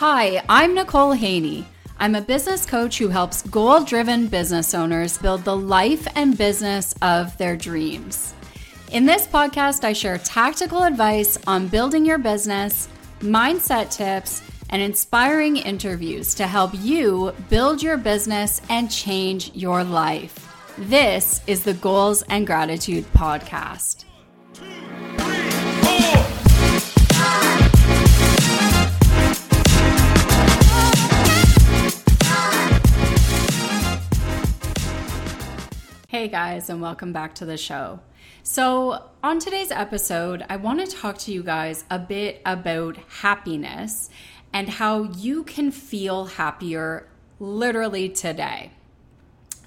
Hi, I'm Nicole Haney. I'm a business coach who helps goal driven business owners build the life and business of their dreams. In this podcast, I share tactical advice on building your business, mindset tips, and inspiring interviews to help you build your business and change your life. This is the Goals and Gratitude Podcast. Hey guys, and welcome back to the show. So, on today's episode, I want to talk to you guys a bit about happiness and how you can feel happier literally today.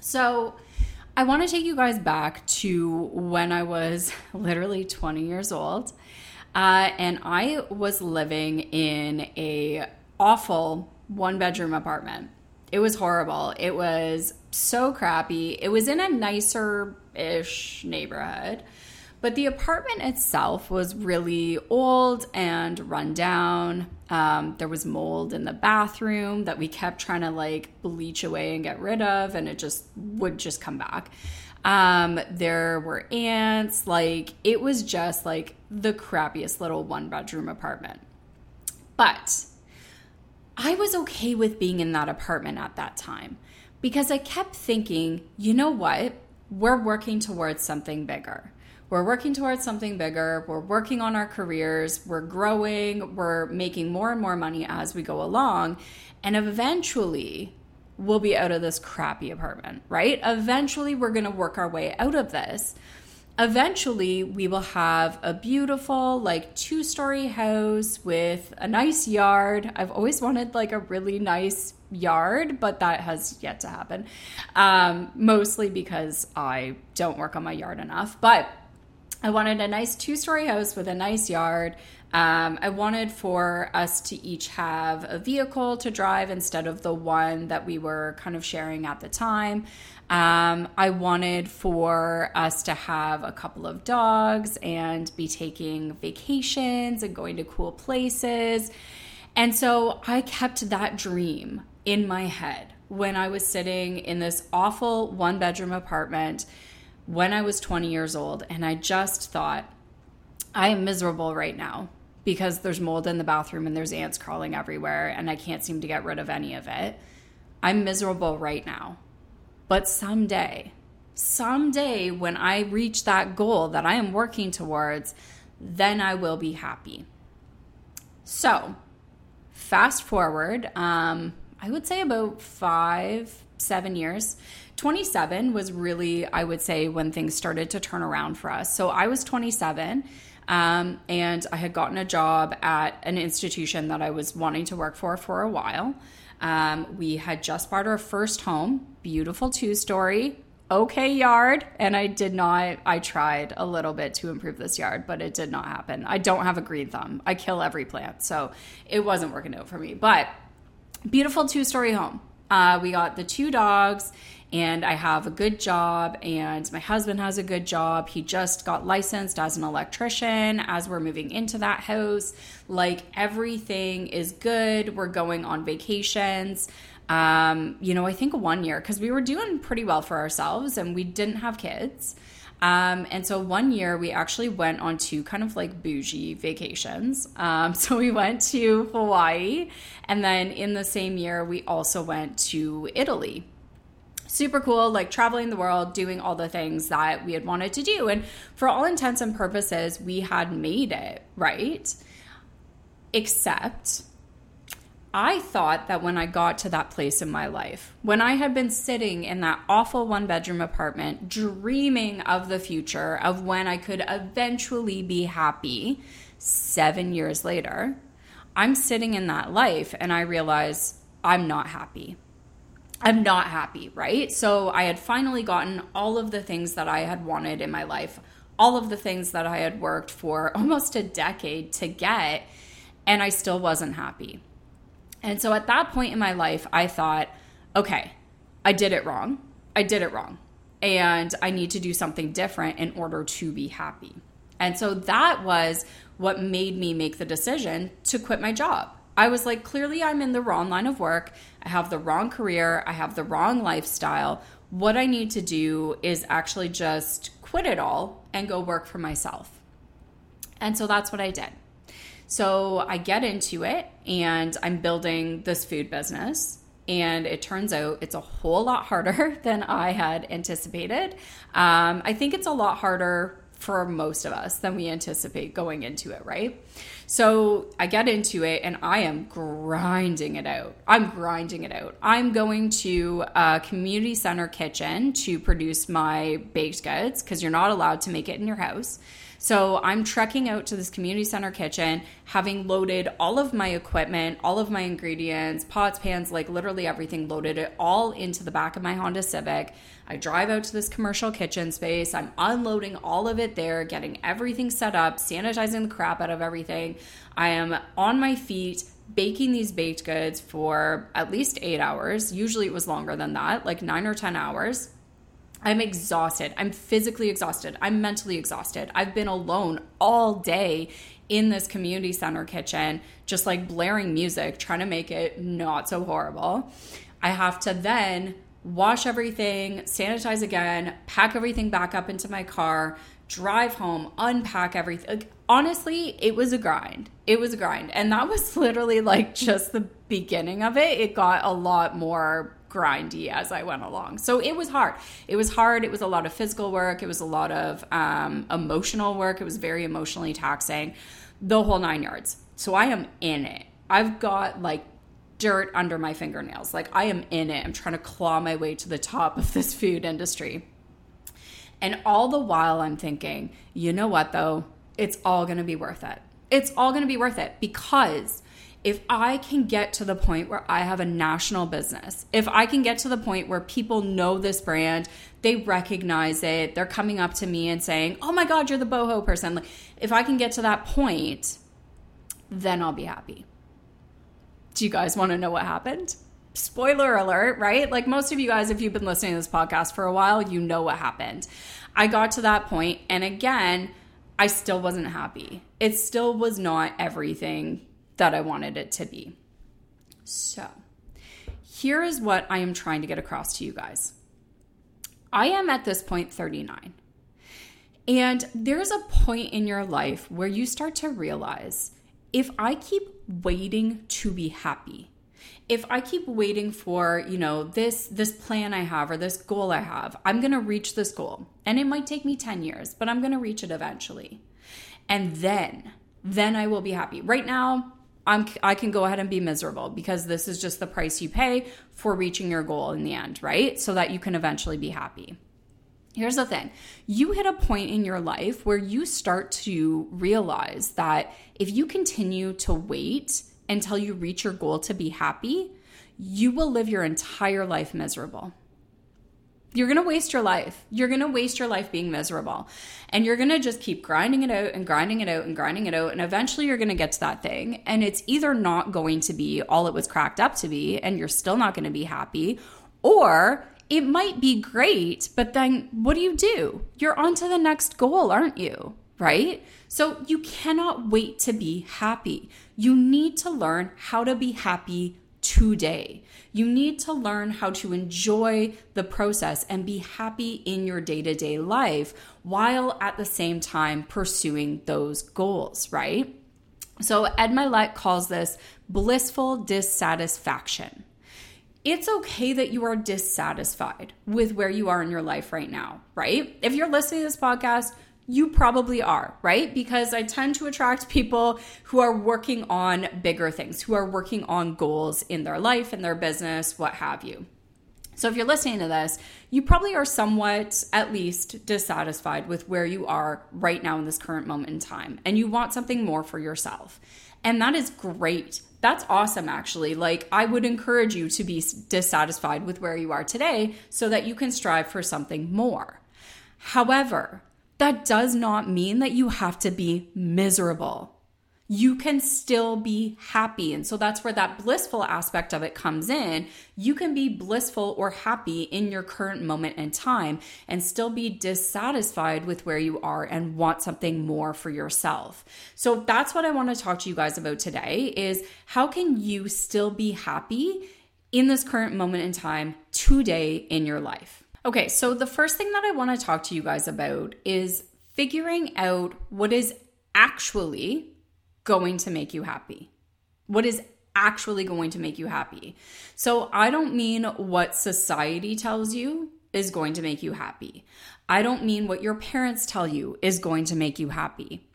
So, I want to take you guys back to when I was literally 20 years old. Uh, and I was living in a awful one bedroom apartment. It was horrible. It was so crappy. It was in a nicer ish neighborhood, but the apartment itself was really old and run down. Um, there was mold in the bathroom that we kept trying to like bleach away and get rid of, and it just would just come back. Um, there were ants. Like, it was just like the crappiest little one bedroom apartment. But I was okay with being in that apartment at that time because I kept thinking, you know what? We're working towards something bigger. We're working towards something bigger. We're working on our careers. We're growing. We're making more and more money as we go along. And eventually, we'll be out of this crappy apartment, right? Eventually, we're going to work our way out of this eventually we will have a beautiful like two story house with a nice yard. I've always wanted like a really nice yard but that has yet to happen. Um, mostly because i don't work on my yard enough but i wanted a nice two story house with a nice yard um, I wanted for us to each have a vehicle to drive instead of the one that we were kind of sharing at the time. Um, I wanted for us to have a couple of dogs and be taking vacations and going to cool places. And so I kept that dream in my head when I was sitting in this awful one bedroom apartment when I was 20 years old. And I just thought, I am miserable right now because there's mold in the bathroom and there's ants crawling everywhere and I can't seem to get rid of any of it. I'm miserable right now. But someday, someday when I reach that goal that I am working towards, then I will be happy. So, fast forward, um, I would say about five, seven years. 27 was really, I would say, when things started to turn around for us. So I was 27 um, and I had gotten a job at an institution that I was wanting to work for for a while. Um, we had just bought our first home, beautiful two story, okay yard. And I did not, I tried a little bit to improve this yard, but it did not happen. I don't have a green thumb. I kill every plant. So it wasn't working out for me. But beautiful two story home. Uh, we got the two dogs and I have a good job, and my husband has a good job. He just got licensed as an electrician as we're moving into that house. Like everything is good. We're going on vacations. Um, you know, I think one year because we were doing pretty well for ourselves and we didn't have kids. Um, and so one year we actually went on two kind of like bougie vacations. Um, so we went to Hawaii, and then in the same year we also went to Italy super cool, like traveling the world, doing all the things that we had wanted to do. And for all intents and purposes, we had made it, right? Except I thought that when I got to that place in my life, when I had been sitting in that awful one bedroom apartment, dreaming of the future, of when I could eventually be happy, seven years later, I'm sitting in that life and I realize I'm not happy. I'm not happy, right? So I had finally gotten all of the things that I had wanted in my life, all of the things that I had worked for almost a decade to get, and I still wasn't happy. And so at that point in my life, I thought, okay, I did it wrong. I did it wrong. And I need to do something different in order to be happy. And so that was what made me make the decision to quit my job I was like, clearly, I'm in the wrong line of work. I have the wrong career. I have the wrong lifestyle. What I need to do is actually just quit it all and go work for myself. And so that's what I did. So I get into it and I'm building this food business. And it turns out it's a whole lot harder than I had anticipated. Um, I think it's a lot harder for most of us than we anticipate going into it, right? So I get into it and I am grinding it out. I'm grinding it out. I'm going to a community center kitchen to produce my baked goods because you're not allowed to make it in your house. So I'm trekking out to this community center kitchen, having loaded all of my equipment, all of my ingredients, pots, pans, like literally everything, loaded it all into the back of my Honda Civic. I drive out to this commercial kitchen space. I'm unloading all of it there, getting everything set up, sanitizing the crap out of everything. I am on my feet baking these baked goods for at least eight hours. Usually it was longer than that, like nine or 10 hours. I'm exhausted. I'm physically exhausted. I'm mentally exhausted. I've been alone all day in this community center kitchen, just like blaring music, trying to make it not so horrible. I have to then wash everything, sanitize again, pack everything back up into my car, drive home, unpack everything. Like, honestly, it was a grind. It was a grind. And that was literally like just the beginning of it. It got a lot more grindy as I went along. So it was hard. It was hard. It was a lot of physical work. It was a lot of um, emotional work. It was very emotionally taxing, the whole nine yards. So I am in it. I've got like dirt under my fingernails. Like I am in it. I'm trying to claw my way to the top of this food industry. And all the while I'm thinking, you know what though? It's all going to be worth it. It's all going to be worth it because if I can get to the point where I have a national business, if I can get to the point where people know this brand, they recognize it, they're coming up to me and saying, "Oh my god, you're the boho person." Like, if I can get to that point, then I'll be happy. Do you guys want to know what happened? Spoiler alert, right? Like most of you guys, if you've been listening to this podcast for a while, you know what happened. I got to that point, and again, I still wasn't happy. It still was not everything that I wanted it to be. So, here is what I am trying to get across to you guys. I am at this point 39. And there's a point in your life where you start to realize if I keep waiting to be happy, if I keep waiting for, you know, this this plan I have or this goal I have, I'm going to reach this goal. And it might take me 10 years, but I'm going to reach it eventually. And then then I will be happy. Right now, I'm I can go ahead and be miserable because this is just the price you pay for reaching your goal in the end, right? So that you can eventually be happy. Here's the thing you hit a point in your life where you start to realize that if you continue to wait until you reach your goal to be happy, you will live your entire life miserable. You're going to waste your life. You're going to waste your life being miserable. And you're going to just keep grinding it out and grinding it out and grinding it out. And eventually you're going to get to that thing. And it's either not going to be all it was cracked up to be, and you're still not going to be happy, or it might be great, but then what do you do? You're on to the next goal, aren't you? Right? So you cannot wait to be happy. You need to learn how to be happy today. You need to learn how to enjoy the process and be happy in your day to day life while at the same time pursuing those goals, right? So Ed Mylett calls this blissful dissatisfaction it's okay that you are dissatisfied with where you are in your life right now, right? If you're listening to this podcast, you probably are, right? Because I tend to attract people who are working on bigger things, who are working on goals in their life, in their business, what have you. So if you're listening to this, you probably are somewhat at least dissatisfied with where you are right now in this current moment in time, and you want something more for yourself. And that is great that's awesome, actually. Like, I would encourage you to be dissatisfied with where you are today so that you can strive for something more. However, that does not mean that you have to be miserable. you can still be happy. And so that's where that blissful aspect of it comes in. You can be blissful or happy in your current moment in time and still be dissatisfied with where you are and want something more for yourself. So that's what I want to talk to you guys about today is how can you still be happy in this current moment in time today in your life? Okay, so the first thing that I want to talk to you guys about is figuring out what is actually going to make you happy? What is actually going to make you happy? So I don't mean what society tells you is going to make you happy. I don't mean what your parents tell you is going to make you happy.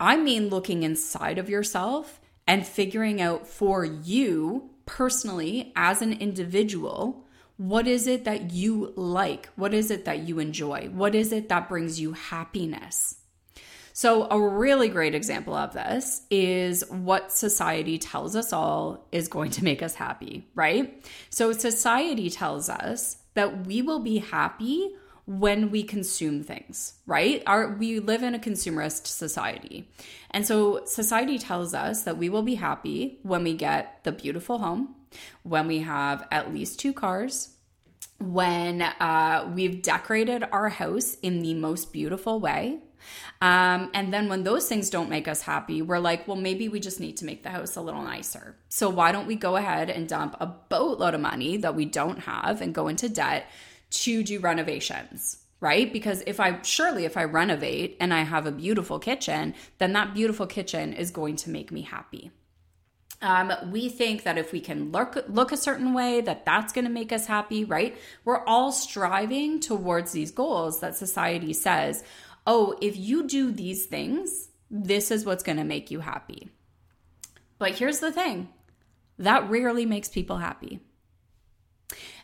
I mean looking inside of yourself and figuring out for you personally as an individual what is it that you like? What is it that you enjoy? What is it that brings you happiness? So, a really great example of this is what society tells us all is going to make us happy, right? So, society tells us that we will be happy when we consume things, right? Our we live in a consumerist society. And so society tells us that we will be happy when we get the beautiful home, when we have at least two cars, when uh, we've decorated our house in the most beautiful way, um, and then when those things don't make us happy, we're like, well, maybe we just need to make the house a little nicer. So why don't we go ahead and dump a boatload of money that we don't have and go into debt to do renovations? Right? Because if I surely if I renovate and I have a beautiful kitchen, then that beautiful kitchen is going to make me happy. Um, we think that if we can look look a certain way, that that's going to make us happy, right? We're all striving towards these goals that society says oh, if you do these things, this is what's going to make you happy. But here's the thing that rarely makes people happy.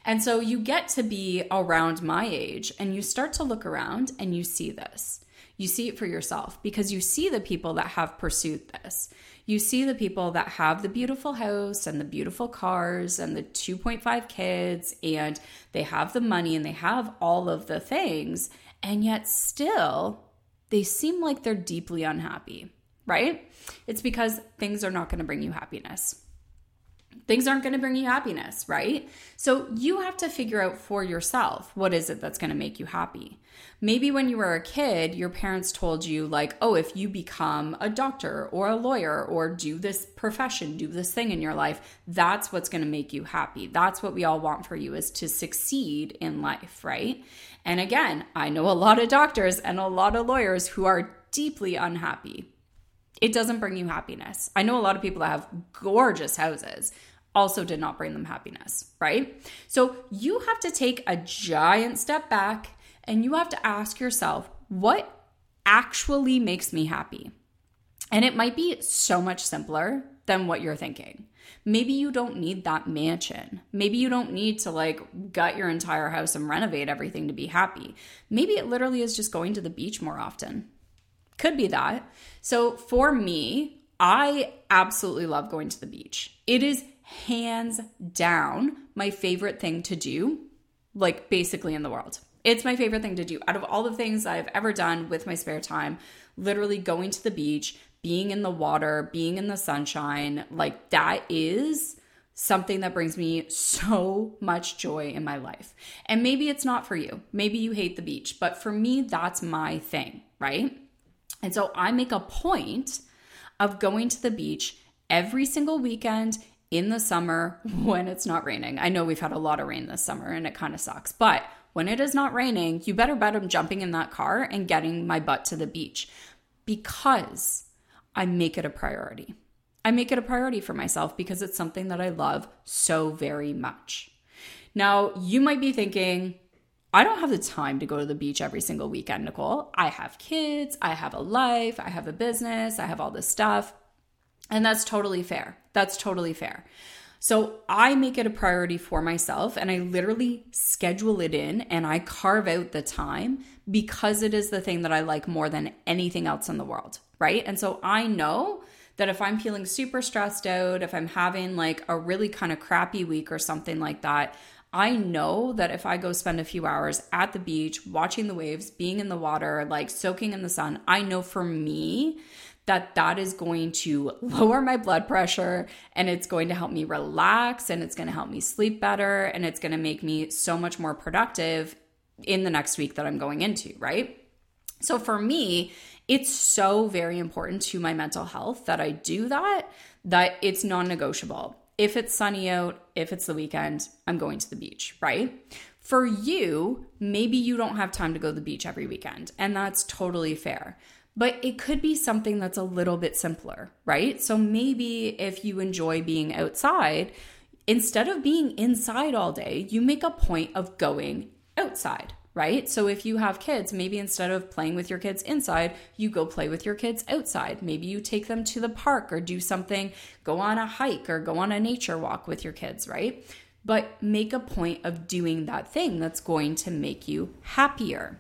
And so you get to be around my age and you start to look around and you see this. You see it for yourself because you see the people that have pursued this. You see the people that have the beautiful house and the beautiful cars and the 2.5 kids and they have the money and they have all of the things. And yet, still, they seem like they're deeply unhappy, right? It's because things are not going to bring you happiness. Things aren't going to bring you happiness, right? So you have to figure out for yourself what is it that's going to make you happy. Maybe when you were a kid, your parents told you, like, oh, if you become a doctor or a lawyer or do this profession, do this thing in your life, that's what's going to make you happy. That's what we all want for you is to succeed in life, right? And again, I know a lot of doctors and a lot of lawyers who are deeply unhappy. It doesn't bring you happiness. I know a lot of people that have gorgeous houses also did not bring them happiness, right? So you have to take a giant step back and you have to ask yourself, what actually makes me happy? And it might be so much simpler than what you're thinking. Maybe you don't need that mansion. Maybe you don't need to like gut your entire house and renovate everything to be happy. Maybe it literally is just going to the beach more often. Could be that. So for me, I absolutely love going to the beach. It is hands down my favorite thing to do, like basically in the world. It's my favorite thing to do. Out of all the things I've ever done with my spare time, literally going to the beach, being in the water, being in the sunshine, like that is something that brings me so much joy in my life. And maybe it's not for you. Maybe you hate the beach, but for me, that's my thing, right? And so I make a point of going to the beach every single weekend in the summer when it's not raining. I know we've had a lot of rain this summer and it kind of sucks, but when it is not raining, you better bet I'm jumping in that car and getting my butt to the beach because I make it a priority. I make it a priority for myself because it's something that I love so very much. Now, you might be thinking, I don't have the time to go to the beach every single weekend, Nicole. I have kids, I have a life, I have a business, I have all this stuff. And that's totally fair. That's totally fair. So I make it a priority for myself and I literally schedule it in and I carve out the time because it is the thing that I like more than anything else in the world right? And so I know that if I'm feeling super stressed out, if I'm having like a really kind of crappy week or something like that, I know that if I go spend a few hours at the beach, watching the waves, being in the water, like soaking in the sun, I know for me that that is going to lower my blood pressure and it's going to help me relax and it's going to help me sleep better and it's going to make me so much more productive in the next week that I'm going into, right? So for me, it's so very important to my mental health that I do that, that it's non negotiable. If it's sunny out, if it's the weekend, I'm going to the beach, right? For you, maybe you don't have time to go to the beach every weekend, and that's totally fair. But it could be something that's a little bit simpler, right? So maybe if you enjoy being outside, instead of being inside all day, you make a point of going outside, right? So if you have kids, maybe instead of playing with your kids inside, you go play with your kids outside. Maybe you take them to the park or do something, go on a hike or go on a nature walk with your kids, right? But make a point of doing that thing that's going to make you happier.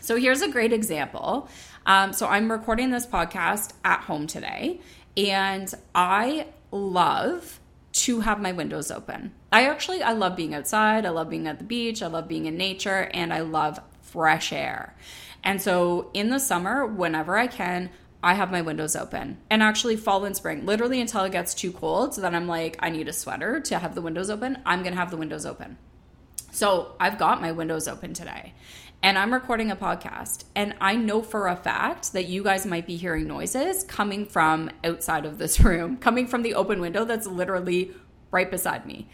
So here's a great example. Um, so I'm recording this podcast at home today, and I love to have my windows open. I actually I love being outside, I love being at the beach, I love being in nature and I love fresh air. And so in the summer, whenever I can, I have my windows open. And actually fall and spring, literally until it gets too cold, so that I'm like I need a sweater to have the windows open, I'm going to have the windows open. So, I've got my windows open today and I'm recording a podcast. And I know for a fact that you guys might be hearing noises coming from outside of this room, coming from the open window that's literally right beside me.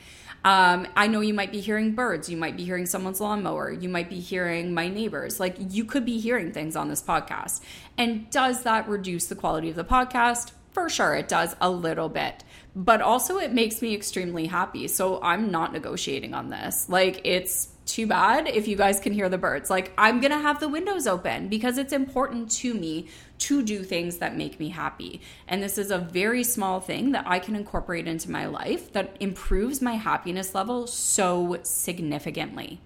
Um, I know you might be hearing birds. You might be hearing someone's lawnmower. You might be hearing my neighbors. Like you could be hearing things on this podcast. And does that reduce the quality of the podcast? For sure, it does a little bit. But also, it makes me extremely happy. So I'm not negotiating on this. Like, it's too bad if you guys can hear the birds. Like, I'm gonna have the windows open because it's important to me to do things that make me happy. And this is a very small thing that I can incorporate into my life that improves my happiness level so significantly.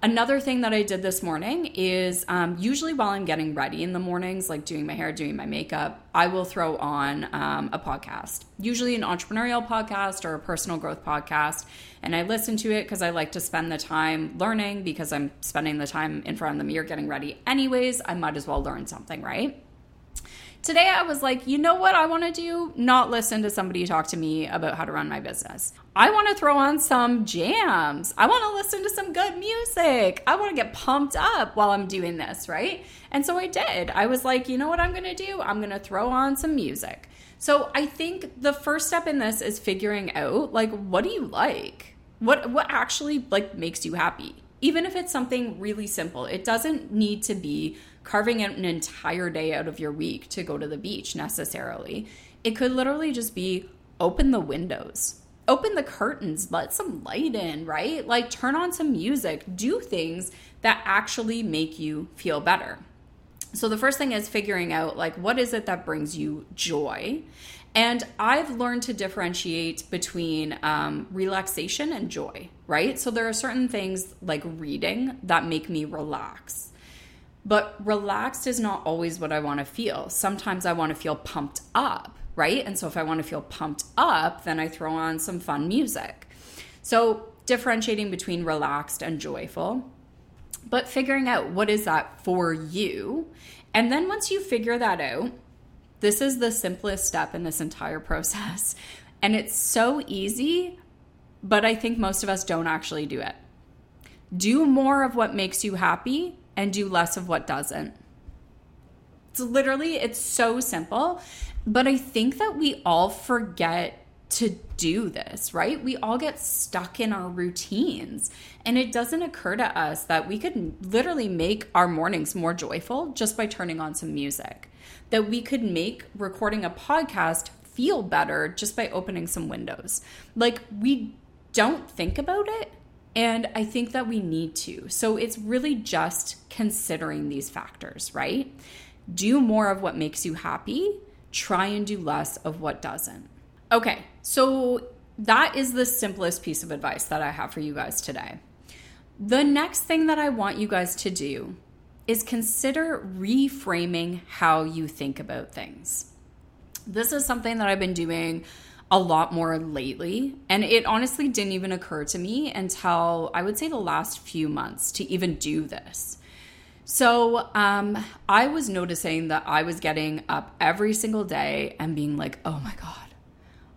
Another thing that I did this morning is um, usually while I'm getting ready in the mornings, like doing my hair, doing my makeup, I will throw on um, a podcast, usually an entrepreneurial podcast or a personal growth podcast. And I listen to it because I like to spend the time learning because I'm spending the time in front of the mirror getting ready anyways. I might as well learn something, right? Today I was like, you know what I want to do? Not listen to somebody talk to me about how to run my business. I want to throw on some jams. I want to listen to some good music. I want to get pumped up while I'm doing this, right? And so I did. I was like, you know what I'm going to do? I'm going to throw on some music. So I think the first step in this is figuring out like what do you like? What what actually like makes you happy? Even if it's something really simple. It doesn't need to be carving out an entire day out of your week to go to the beach necessarily. It could literally just be open the windows, open the curtains, let some light in, right? Like turn on some music, do things that actually make you feel better. So the first thing is figuring out like what is it that brings you joy? And I've learned to differentiate between um, relaxation and joy, right? So there are certain things like reading that make me relax but relaxed is not always what I want to feel. Sometimes I want to feel pumped up, right? And so if I want to feel pumped up, then I throw on some fun music. So differentiating between relaxed and joyful, but figuring out what is that for you. And then once you figure that out, this is the simplest step in this entire process. And it's so easy, but I think most of us don't actually do it. Do more of what makes you happy and do less of what doesn't. It's literally, it's so simple. But I think that we all forget to do this, right? We all get stuck in our routines. And it doesn't occur to us that we could literally make our mornings more joyful just by turning on some music. That we could make recording a podcast feel better just by opening some windows. Like we don't think about it and I think that we need to. So it's really just considering these factors, right? Do more of what makes you happy, try and do less of what doesn't. Okay, so that is the simplest piece of advice that I have for you guys today. The next thing that I want you guys to do is consider reframing how you think about things. This is something that I've been doing a lot more lately. And it honestly didn't even occur to me until I would say the last few months to even do this. So um, I was noticing that I was getting up every single day and being like, oh my God,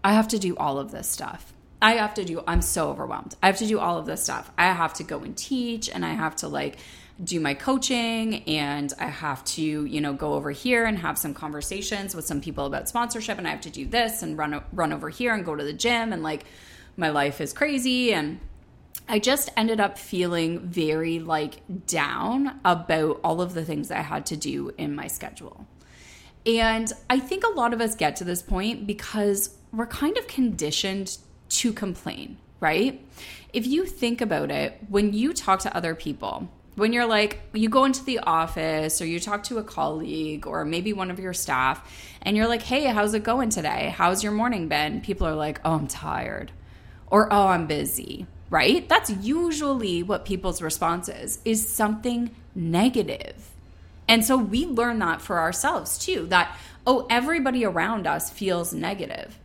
I have to do all of this stuff. I have to do, I'm so overwhelmed. I have to do all of this stuff. I have to go and teach and I have to like do my coaching and I have to, you know, go over here and have some conversations with some people about sponsorship and I have to do this and run run over here and go to the gym and like my life is crazy and I just ended up feeling very like down about all of the things I had to do in my schedule. And I think a lot of us get to this point because we're kind of conditioned to complain, right? If you think about it, when you talk to other people, when you're like, you go into the office or you talk to a colleague or maybe one of your staff and you're like, hey, how's it going today? How's your morning been? People are like, oh, I'm tired or oh, I'm busy right? That's usually what people's response is, is something. And so we learn that for ourselves too, that, oh, everybody around us feels negative.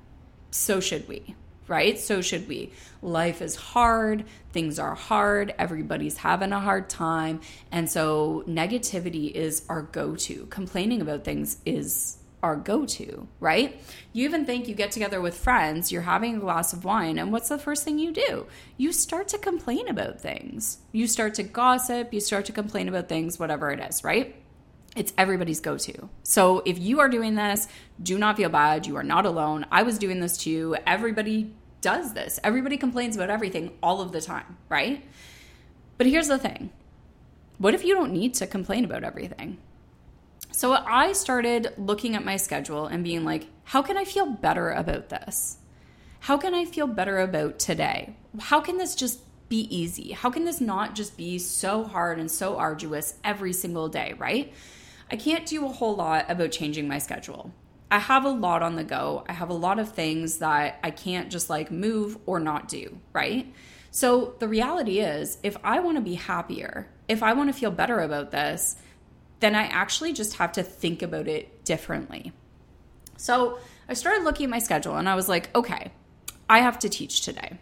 So should we, right? So should we. Life is hard, things are hard, everybody's having a hard time. And so negativity is our go to. Complaining about things is our go to, right? You even think you get together with friends, you're having a glass of wine, and what's the first thing you do? You start to complain about things. You start to gossip, you start to complain about things, whatever it is, right? It's everybody's go to. So if you are doing this, do not feel bad. You are not alone. I was doing this too. Everybody does this. Everybody complains about everything all of the time, right? But here's the thing what if you don't need to complain about everything? So I started looking at my schedule and being like, how can I feel better about this? How can I feel better about today? How can this just be easy? How can this not just be so hard and so arduous every single day, right? I can't do a whole lot about changing my schedule. I have a lot on the go. I have a lot of things that I can't just like move or not do, right? So the reality is, if I want to be happier, if I want to feel better about this, then I actually just have to think about it differently. So I started looking at my schedule and I was like, okay, I have to teach today.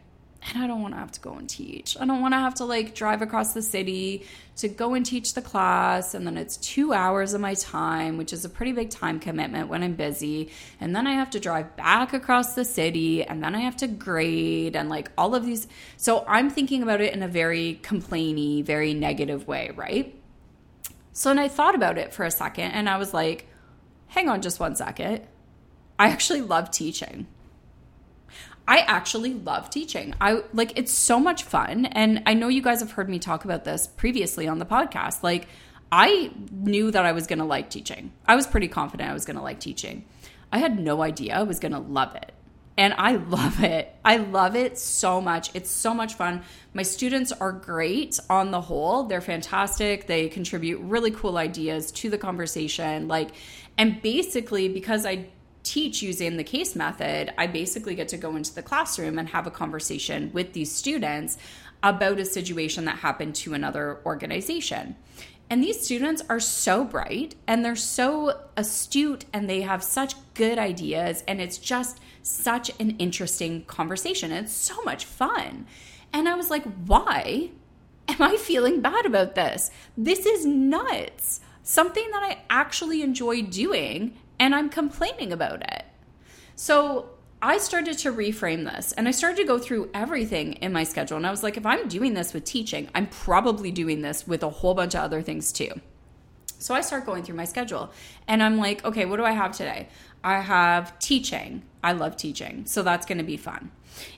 And I don't want to have to go and teach. I don't want to have to like drive across the city to go and teach the class. And then it's two hours of my time, which is a pretty big time commitment when I'm busy. And then I have to drive back across the city and then I have to grade and like all of these. So I'm thinking about it in a very complainy, very negative way, right? So then I thought about it for a second and I was like, hang on just one second. I actually love teaching. I actually love teaching. I like it's so much fun and I know you guys have heard me talk about this previously on the podcast. Like I knew that I was going to like teaching. I was pretty confident I was going to like teaching. I had no idea I was going to love it. And I love it. I love it so much. It's so much fun. My students are great on the whole. They're fantastic. They contribute really cool ideas to the conversation. Like, and basically, because I teach using the case method, I basically get to go into the classroom and have a conversation with these students about a situation that happened to another organization. And these students are so bright and they're so astute and they have such good ideas. And it's just such an interesting conversation. It's so much fun. And I was like, why am I feeling bad about this? This is nuts. Something that I actually enjoy doing, and I'm complaining about it. So I started to reframe this and I started to go through everything in my schedule. And I was like, if I'm doing this with teaching, I'm probably doing this with a whole bunch of other things too. So I start going through my schedule and I'm like, okay, what do I have today? I have teaching. I love teaching. So that's going to be fun.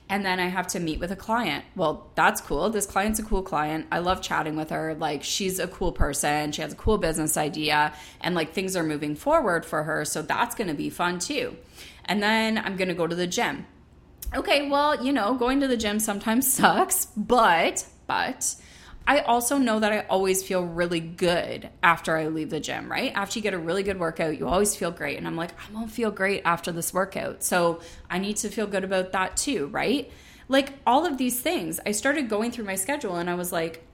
And then I have to meet with a client. Well, that's cool. This client's a cool client. I love chatting with her. Like, she's a cool person. She has a cool business idea, and like things are moving forward for her. So that's going to be fun too. And then I'm going to go to the gym. Okay, well, you know, going to the gym sometimes sucks, but, but, I also know that I always feel really good after I leave the gym, right? After you get a really good workout, you always feel great. And I'm like, I won't feel great after this workout. So I need to feel good about that too, right? Like all of these things, I started going through my schedule and I was like,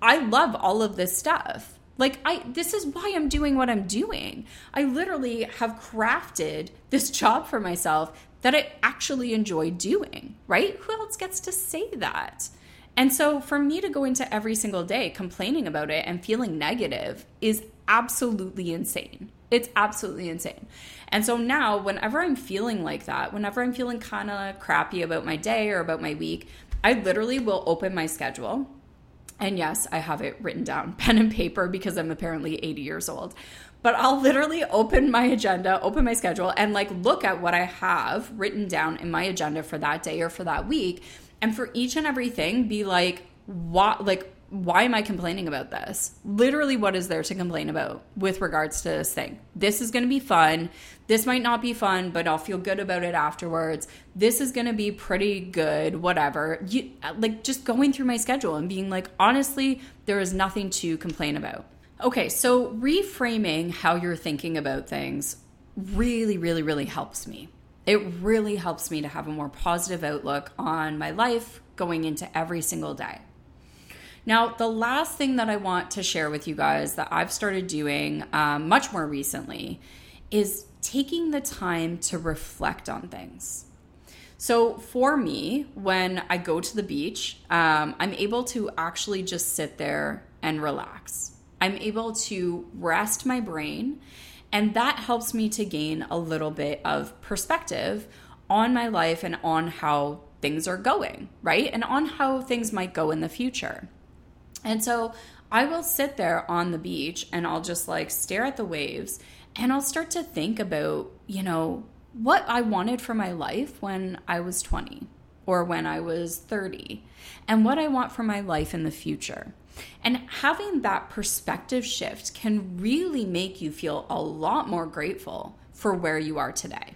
I love all of this stuff. Like I this is why I'm doing what I'm doing. I literally have crafted this job for myself that I actually enjoy doing, right? Who else gets to say that? And so for me to go into every single day complaining about it and feeling negative is absolutely insane. It's absolutely insane. And so now, whenever I'm feeling like that, whenever I'm feeling kind of crappy about my day or about my week, I literally will open my schedule. And yes, I have it written down, pen and paper, because I'm apparently 80 years old. But I'll literally open my agenda, open my schedule, and like look at what I have written down in my agenda for that day or for that week. And for each and everything, be like, what, like, why am I complaining about this? Literally, what is there to complain about with regards to this thing? This is going to be fun. This might not be fun, but I'll feel good about it afterwards. This is going to be pretty good, whatever. You like just going through my schedule and being like, honestly, there is nothing to complain about. Okay, so reframing how you're thinking about things really, really, really helps me. It really helps me to have a more positive outlook on my life going into every single day. Now, the last thing that I want to share with you guys that I've started doing um, much more recently is taking the time to reflect on things. So, for me, when I go to the beach, um, I'm able to actually just sit there and relax. I'm able to rest my brain, and that helps me to gain a little bit of perspective on my life and on how things are going, right? And on how things might go in the future. And so I will sit there on the beach and I'll just like stare at the waves and I'll start to think about, you know, what I wanted for my life when I was 20 or when I was 30 and what I want for my life in the future. And having that perspective shift can really make you feel a lot more grateful for where you are today.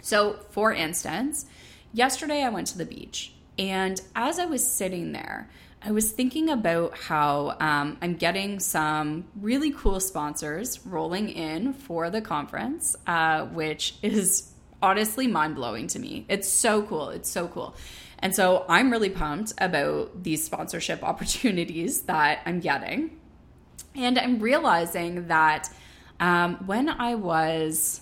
So, for instance, yesterday I went to the beach, and as I was sitting there, I was thinking about how um, I'm getting some really cool sponsors rolling in for the conference, uh, which is honestly mind blowing to me. It's so cool. It's so cool. And so I'm really pumped about these sponsorship opportunities that I'm getting. And I'm realizing that um, when I was,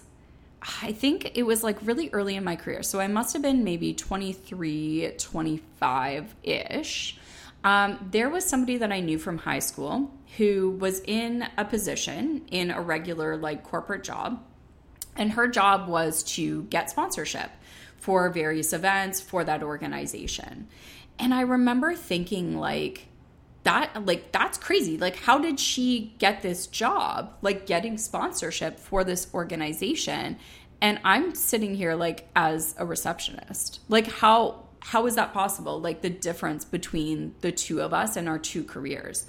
I think it was like really early in my career. So I must have been maybe 23, 25 ish um, there was somebody that I knew from high school who was in a position in a regular, like, corporate job. And her job was to get sponsorship for various events for that organization. And I remember thinking, like, that like that's crazy like how did she get this job like getting sponsorship for this organization and i'm sitting here like as a receptionist like how how is that possible? Like the difference between the two of us and our two careers.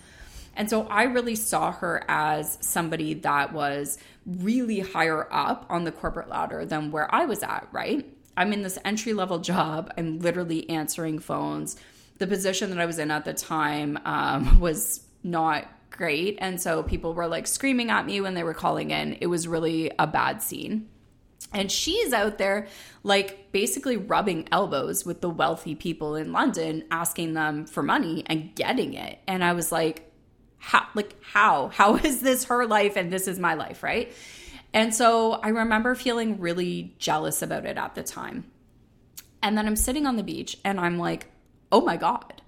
And so I really saw her as somebody that was really higher up on the corporate ladder than where I was at, right? I'm in this entry level job. I'm literally answering phones. The position that I was in at the time um, was not great. And so people were like screaming at me when they were calling in. It was really a bad scene. And she's out there, like, basically rubbing elbows with the wealthy people in London, asking them for money and getting it. And I was like, how, like, how? How is this her life and this is my life, right? And so I remember feeling really jealous about it at the time. And then I'm sitting on the beach and I'm like, oh my God,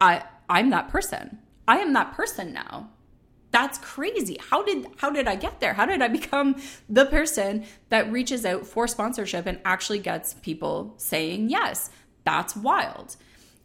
I, I'm that person. I am that person now. That's crazy. How did how did i get there? How did i become the person that reaches out for sponsorship and actually gets people saying yes? That's wild.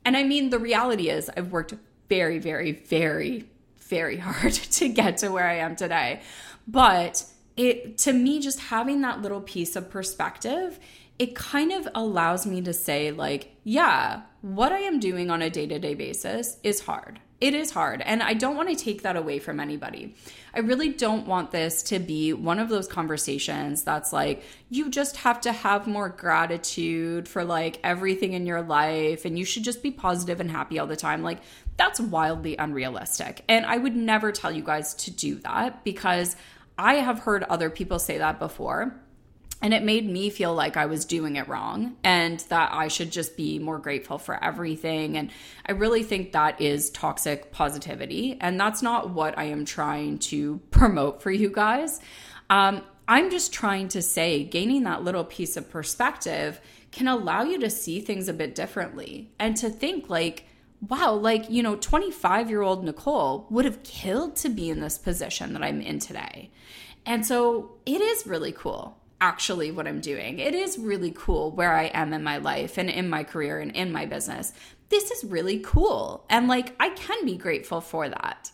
And i mean the reality is i've worked very very very very hard to get to where i am today. But it to me just having that little piece of perspective it kind of allows me to say like yeah what i am doing on a day-to-day basis is hard it is hard. And I don't want to take that away from anybody. I really don't want this to be one of those conversations that's like, you just have to have more gratitude for like everything in your life and you should just be positive and happy all the time. Like, that's wildly unrealistic. And I would never tell you guys to do that because I have heard other people say that before. And it made me feel like I was doing it wrong and that I should just be more grateful for everything. And I really think that is toxic positivity. And that's not what I am trying to promote for you guys. Um, I'm just trying to say gaining that little piece of perspective can allow you to see things a bit differently and to think like, wow, like, you know, 25 year old Nicole would have killed to be in this position that I'm in today. And so it is really cool, actually, what I'm doing. It is really cool where I am in my life and in my career and in my business. This is really cool. And like, I can be grateful for that.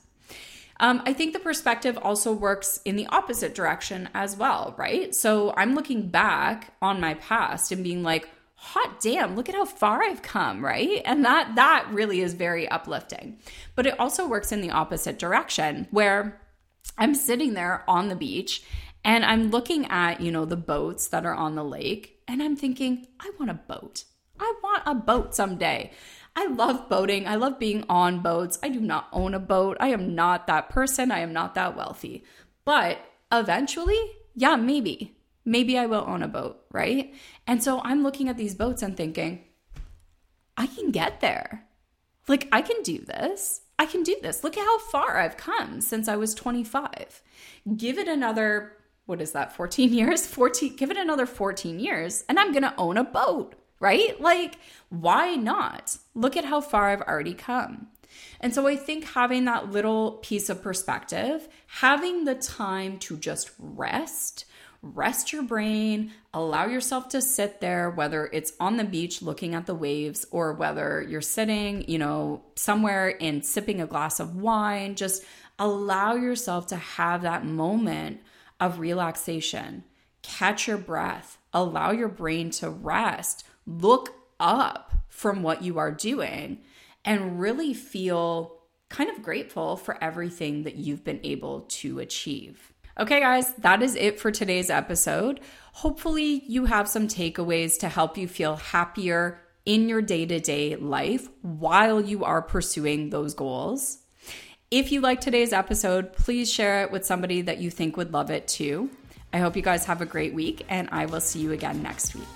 Um, I think the perspective also works in the opposite direction as well, right? So I'm looking back on my past and being like, hot damn look at how far i've come right and that that really is very uplifting but it also works in the opposite direction where i'm sitting there on the beach and i'm looking at you know the boats that are on the lake and i'm thinking i want a boat i want a boat someday I love boating. I love being on boats. I do not own a boat. I am not that person. I am not that wealthy. But eventually, yeah, maybe maybe I will own a boat, right? And so I'm looking at these boats and thinking, I can get there. Like, I can do this. I can do this. Look at how far I've come since I was 25. Give it another, what is that, 14 years? 14, give it another 14 years, and I'm gonna own a boat, right? Like, why not? Look at how far I've already come. And so I think having that little piece of perspective, having the time to just rest, rest your brain, allow yourself to sit there, whether it's on the beach looking at the waves or whether you're sitting, you know, somewhere and sipping a glass of wine. Just allow yourself to have that moment of relaxation. Catch your breath, allow your brain to rest, look up from what you are doing, and really feel kind of grateful for everything that you've been able to achieve. Okay, guys, that is it for today's episode. Hopefully, you have some takeaways to help you feel happier in your day to day life while you are pursuing those goals. If you like today's episode, please share it with somebody that you think would love it too. I hope you guys have a great week, and I will see you again next week.